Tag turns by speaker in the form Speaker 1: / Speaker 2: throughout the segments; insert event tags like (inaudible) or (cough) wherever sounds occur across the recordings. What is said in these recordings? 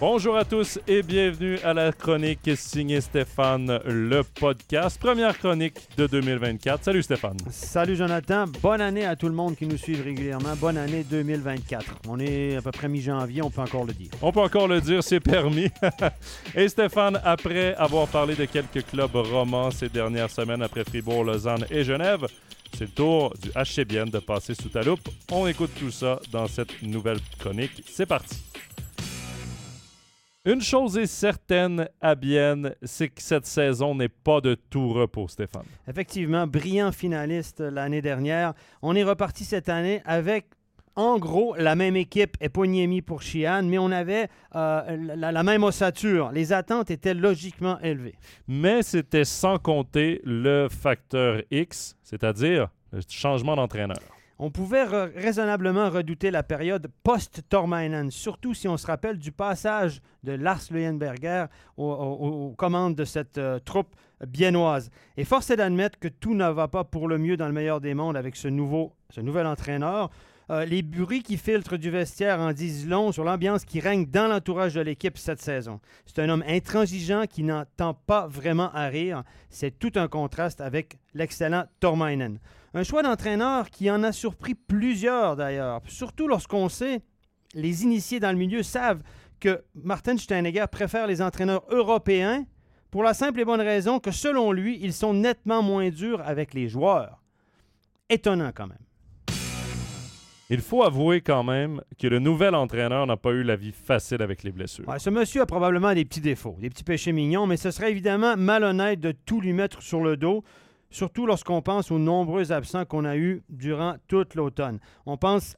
Speaker 1: Bonjour à tous et bienvenue à la chronique signée Stéphane, le podcast. Première chronique de 2024. Salut Stéphane.
Speaker 2: Salut Jonathan. Bonne année à tout le monde qui nous suit régulièrement. Bonne année 2024. On est à peu près mi-janvier, on peut encore le dire.
Speaker 1: On peut encore le dire, c'est permis. (laughs) et Stéphane, après avoir parlé de quelques clubs romans ces dernières semaines après Fribourg, Lausanne et Genève, c'est le tour du HCBN de passer sous ta loupe. On écoute tout ça dans cette nouvelle chronique. C'est parti. Une chose est certaine à Bienne, c'est que cette saison n'est pas de tout repos, Stéphane.
Speaker 2: Effectivement, brillant finaliste l'année dernière. On est reparti cette année avec en gros, la même équipe Eponiemi pour Chian, mais on avait euh, la, la, même ossature. Les attentes étaient logiquement élevées.
Speaker 1: Mais c'était sans compter le facteur X, c'est-à-dire le changement d'entraîneur
Speaker 2: on pouvait raisonnablement redouter la période post-Tormainen, surtout si on se rappelle du passage de Lars Leuenberger aux, commandes de cette euh, troupe biennoise. Et force est d'admettre que tout ne va pas pour le mieux dans le meilleur des mondes avec ce, nouveau, ce nouvel entraîneur. Euh, les bruits qui filtrent du vestiaire en disent long sur l'ambiance qui règne dans l'entourage de l'équipe cette saison. C'est un homme intransigeant qui n'entend pas vraiment à rire. C'est tout un contraste avec l'excellent Tormainen. Un choix d'entraîneur qui en a surpris plusieurs d'ailleurs, surtout lorsqu'on sait, les initiés dans le milieu savent que Martin Steinegger préfère les entraîneurs européens pour la simple et bonne raison que selon lui, ils sont nettement moins durs avec les joueurs. Étonnant quand même.
Speaker 1: Il faut avouer quand même que le nouvel entraîneur n'a pas eu la vie facile avec les blessures.
Speaker 2: ce monsieur a probablement des petits défauts, des petits péchés mignons, mais ce serait évidemment malhonnête de tout lui mettre sur le dos surtout lorsqu'on pense aux nombreux absents qu'on a eus durant toute l'automne. On pense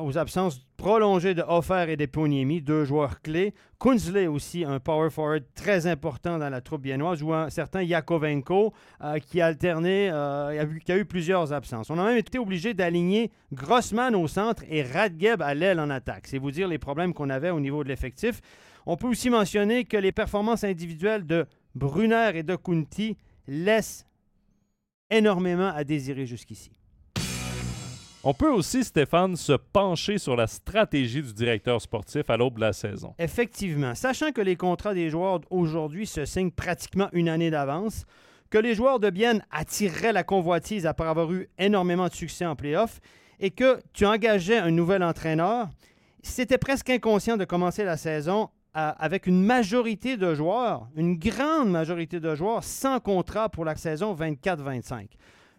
Speaker 2: aux absences prolongées de Offer et d'Eponiemi, deux joueurs clés. Kunzle aussi, un power forward très important dans la troupe biennoise, ou un certain Yakovenko euh, qui a alterné, euh, qui a eu plusieurs absences. On a même été obligé d'aligner Grossman au centre et Radgeb à l'aile en attaque. C'est vous dire les problèmes qu'on avait au niveau de l'effectif. On peut aussi mentionner que les performances individuelles de Brunner et de Kunti laissent énormément à désirer jusqu'ici.
Speaker 1: On peut aussi, Stéphane, se pencher sur la stratégie du directeur sportif à l'aube de la saison.
Speaker 2: Effectivement. Sachant que les contrats des joueurs aujourd'hui se signent pratiquement une année d'avance, que les joueurs de Bienne attireraient la convoitise après avoir eu énormément de succès en playoff et que tu engageais un nouvel entraîneur, c'était presque inconscient de commencer la saison avec une majorité de joueurs, une grande majorité de joueurs sans contrat pour la saison 24-25.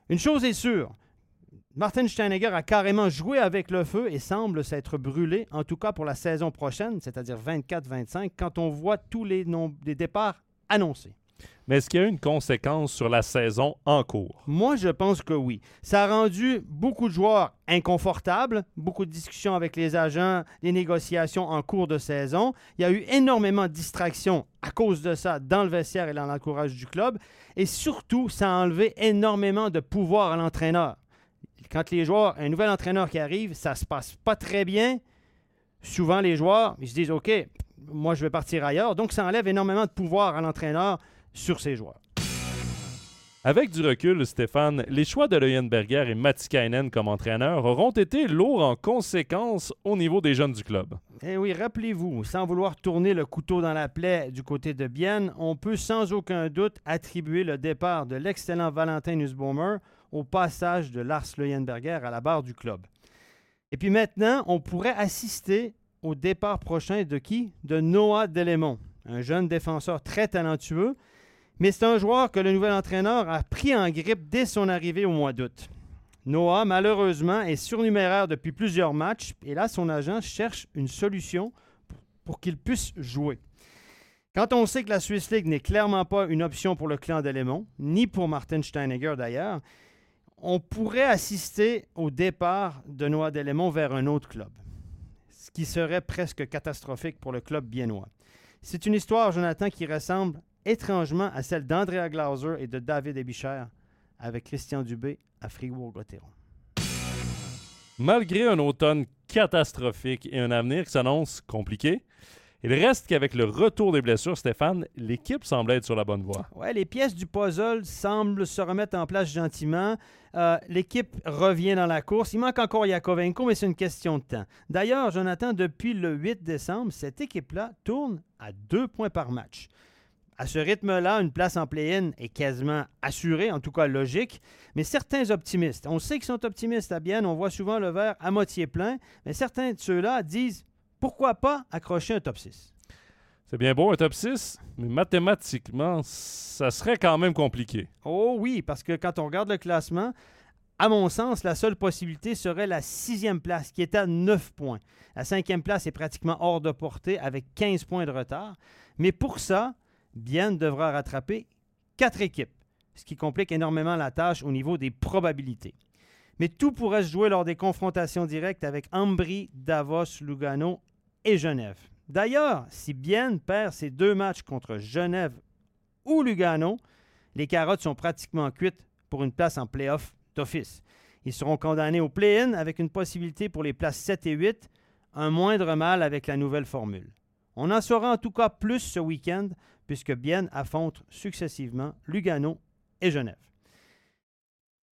Speaker 2: Une chose est sûre, Martin Steinegger a carrément joué avec le feu et semble s'être brûlé, en tout cas pour la saison prochaine, c'est-à-dire 24-25, quand on voit tous les, les départs annoncés.
Speaker 1: Mais est-ce qu'il y a eu une conséquence sur la saison en cours?
Speaker 2: Moi, je pense que oui. Ça a rendu beaucoup de joueurs inconfortables, beaucoup de discussions avec les agents, des négociations en cours de saison. Il y a eu énormément de distractions à cause de ça dans le vestiaire et dans l'encourage du club. Et surtout, ça a enlevé énormément de pouvoir à l'entraîneur. Quand les joueurs, un nouvel entraîneur qui arrive, ça se passe pas très bien. Souvent, les joueurs, ils se disent OK, moi, je vais partir ailleurs. Donc, ça enlève énormément de pouvoir à l'entraîneur sur ses joueurs.
Speaker 1: Avec du recul, Stéphane, les choix de Leuenberger et Matikainen comme entraîneur auront été lourds en conséquence au niveau des jeunes du club.
Speaker 2: Eh oui, rappelez-vous, sans vouloir tourner le couteau dans la plaie du côté de Bienne, on peut sans aucun doute attribuer le départ de l'excellent Valentin Nussbaumer au passage de Lars Leuenberger à la barre du club. Et puis maintenant, on pourrait assister au départ prochain de qui? De Noah Delémont, un jeune défenseur très talentueux mais c'est un joueur que le nouvel entraîneur a pris en grippe dès son arrivée au mois d'août. Noah, malheureusement, est surnuméraire depuis plusieurs matchs et là, son agent cherche une solution pour qu'il puisse jouer. Quand on sait que la Swiss League n'est clairement pas une option pour le clan d'Elémont, ni pour Martin Steinegger d'ailleurs, on pourrait assister au départ de Noah Delémont vers un autre club, ce qui serait presque catastrophique pour le club biennois. C'est une histoire, Jonathan, qui ressemble étrangement à celle d'Andrea Glauser et de David Ebicher avec Christian Dubé à Fribourg-Gotteron.
Speaker 1: Malgré un automne catastrophique et un avenir qui s'annonce compliqué, Il reste qu'avec le retour des blessures, Stéphane, l'équipe semble être sur la bonne voie.
Speaker 2: Ouais, les pièces du puzzle semblent se remettre en place gentiment. Euh, l'équipe revient dans la course. Il manque encore Yakovenko, mais c'est une question de temps. D'ailleurs, Jonathan, depuis le 8 décembre, cette équipe-là tourne à deux points par match. À ce rythme-là, une place en play-in est quasiment assurée, en tout cas logique. Mais certains optimistes, on sait qu'ils sont optimistes à Bienne, on voit souvent le verre à moitié plein, mais certains de ceux-là disent pourquoi pas accrocher un top 6?
Speaker 1: C'est bien beau un top 6, mais mathématiquement, ça serait quand même compliqué.
Speaker 2: Oh oui, parce que quand on regarde le classement, à mon sens, la seule possibilité serait la sixième place, qui est à 9 points. La cinquième place est pratiquement hors de portée, avec 15 points de retard. Mais pour ça, Bienne devra rattraper quatre équipes, ce qui complique énormément la tâche au niveau des probabilités. Mais tout pourrait se jouer lors des confrontations directes avec Ambry, Davos, Lugano et Genève. D'ailleurs, si Bienne perd ses deux matchs contre Genève ou Lugano, les carottes sont pratiquement cuites pour une place en playoff d'office. Ils seront condamnés au play-in avec une possibilité pour les places 7 et 8, un moindre mal avec la nouvelle formule. On en saura en tout cas plus ce week-end puisque Bienne affronte successivement Lugano et Genève.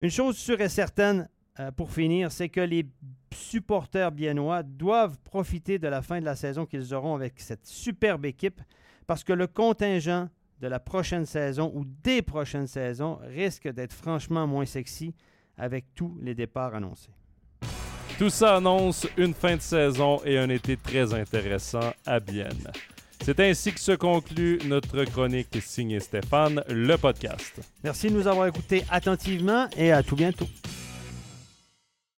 Speaker 2: Une chose sûre et certaine, euh, pour finir, c'est que les supporters biennois doivent profiter de la fin de la saison qu'ils auront avec cette superbe équipe parce que le contingent de la prochaine saison ou des prochaines saisons risque d'être franchement moins sexy avec tous les départs annoncés.
Speaker 1: Tout ça annonce une fin de saison et un été très intéressant à Bienne. C'est ainsi que se conclut notre chronique signée Stéphane, le podcast.
Speaker 2: Merci de nous avoir écoutés attentivement et à tout bientôt.